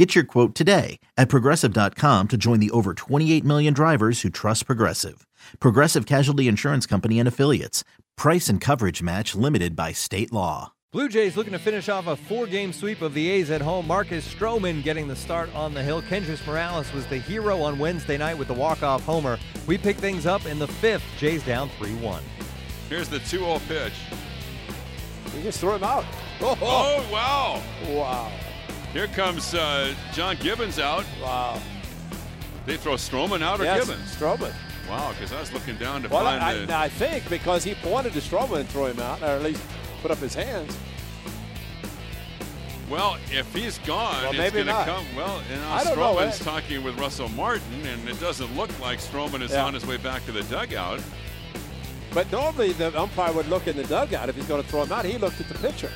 Get your quote today at progressive.com to join the over 28 million drivers who trust Progressive. Progressive Casualty Insurance Company and Affiliates. Price and coverage match limited by state law. Blue Jays looking to finish off a four game sweep of the A's at home. Marcus Stroman getting the start on the hill. Kendrys Morales was the hero on Wednesday night with the walk off homer. We pick things up in the fifth. Jays down 3 1. Here's the 2 0 pitch. You just threw him out. Oh, oh wow. Wow. Here comes uh, John Gibbons out. Wow. They throw Stroman out or yes, Gibbons? Stroman. Wow, because I was looking down to well, find I, the... I, I think because he pointed to Stroman and threw him out, or at least put up his hands. Well, if he's gone, well, it's going to come. Well, I don't Stroman's know, talking with Russell Martin, and it doesn't look like Stroman is yeah. on his way back to the dugout. But normally the umpire would look in the dugout if he's going to throw him out. He looked at the pitcher.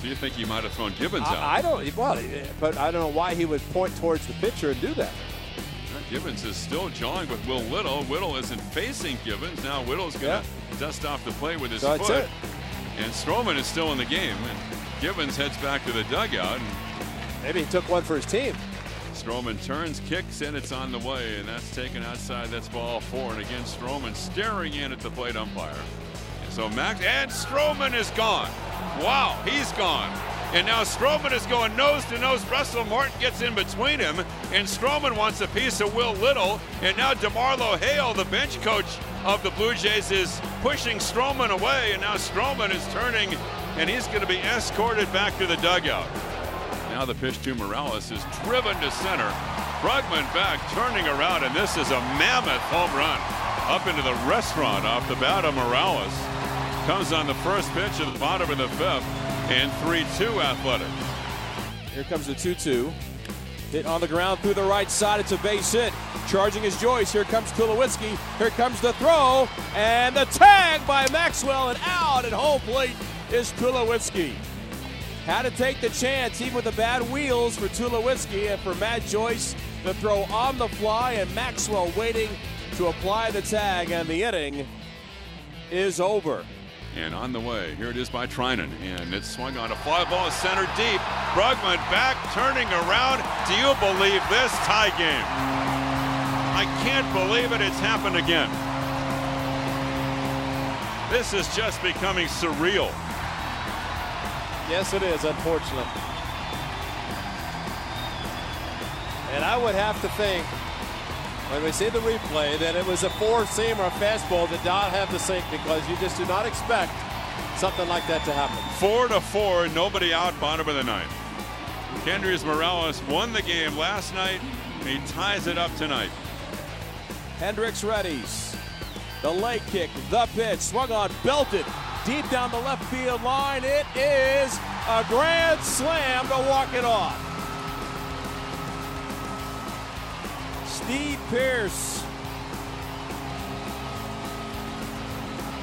So you think he might have thrown Gibbons I, out? I don't. Well, but I don't know why he would point towards the pitcher and do that. Uh, Gibbons is still jawing with Will Little. Whittle isn't facing Gibbons. Now Little's going to yeah. dust off the plate with his so foot. And Stroman is still in the game. And Gibbons heads back to the dugout. Maybe he took one for his team. Stroman turns, kicks, and it's on the way. And that's taken outside. That's ball four. And again, Stroman staring in at the plate umpire. And so Max, and Stroman is gone. Wow, he's gone. And now Stroman is going nose to nose. Russell Martin gets in between him, and Stroman wants a piece of Will Little. And now DeMarlo Hale, the bench coach of the Blue Jays, is pushing Stroman away. And now Stroman is turning, and he's going to be escorted back to the dugout. Now the pitch to Morales is driven to center. Brugman back, turning around, and this is a mammoth home run up into the restaurant off the bat of Morales. Comes on the first pitch at the bottom of the fifth and 3-2 athletic. Here comes the 2-2. Hit on the ground through the right side. It's a base hit. Charging is Joyce. Here comes Tulowitzki. Here comes the throw. And the tag by Maxwell. And out at home plate is Tulowitzki. Had to take the chance, even with the bad wheels for Tulowitzki and for Matt Joyce to throw on the fly. And Maxwell waiting to apply the tag. And the inning is over. And on the way, here it is by Treinen, and it's swung on a fly ball center deep. Brugman back, turning around. Do you believe this tie game? I can't believe it. It's happened again. This is just becoming surreal. Yes, it is, unfortunately. And I would have to think, when we see the replay, that it was a four-seam or a fastball that did not have the sink because you just do not expect something like that to happen. Four to four, nobody out, bottom of the ninth. Kendrys Morales won the game last night. He ties it up tonight. Hendriks readies. The leg kick, the pitch, swung on, belted deep down the left field line. It is a grand slam to walk it off. Steve Pearce,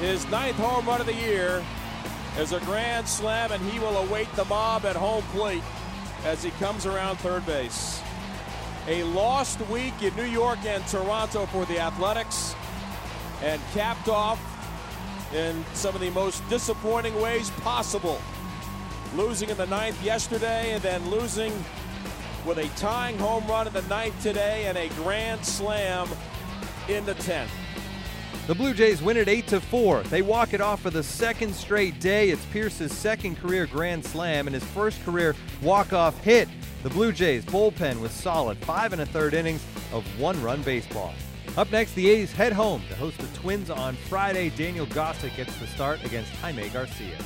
his ninth home run of the year, is a grand slam, and he will await the mob at home plate as he comes around third base. A lost week in New York and Toronto for the Athletics, and capped off in some of the most disappointing ways possible. Losing in the ninth yesterday, and then losing with a tying home run in the ninth today and a grand slam in the 10th. The Blue Jays win it 8 to 4. They walk it off for the second straight day. It's Pearce's second career grand slam and his first career walk-off hit. The Blue Jays bullpen was solid, five and a third innings of one-run baseball. Up next, the A's head home to host the Twins on Friday. Daniel Gossett gets the start against Jaime Garcia.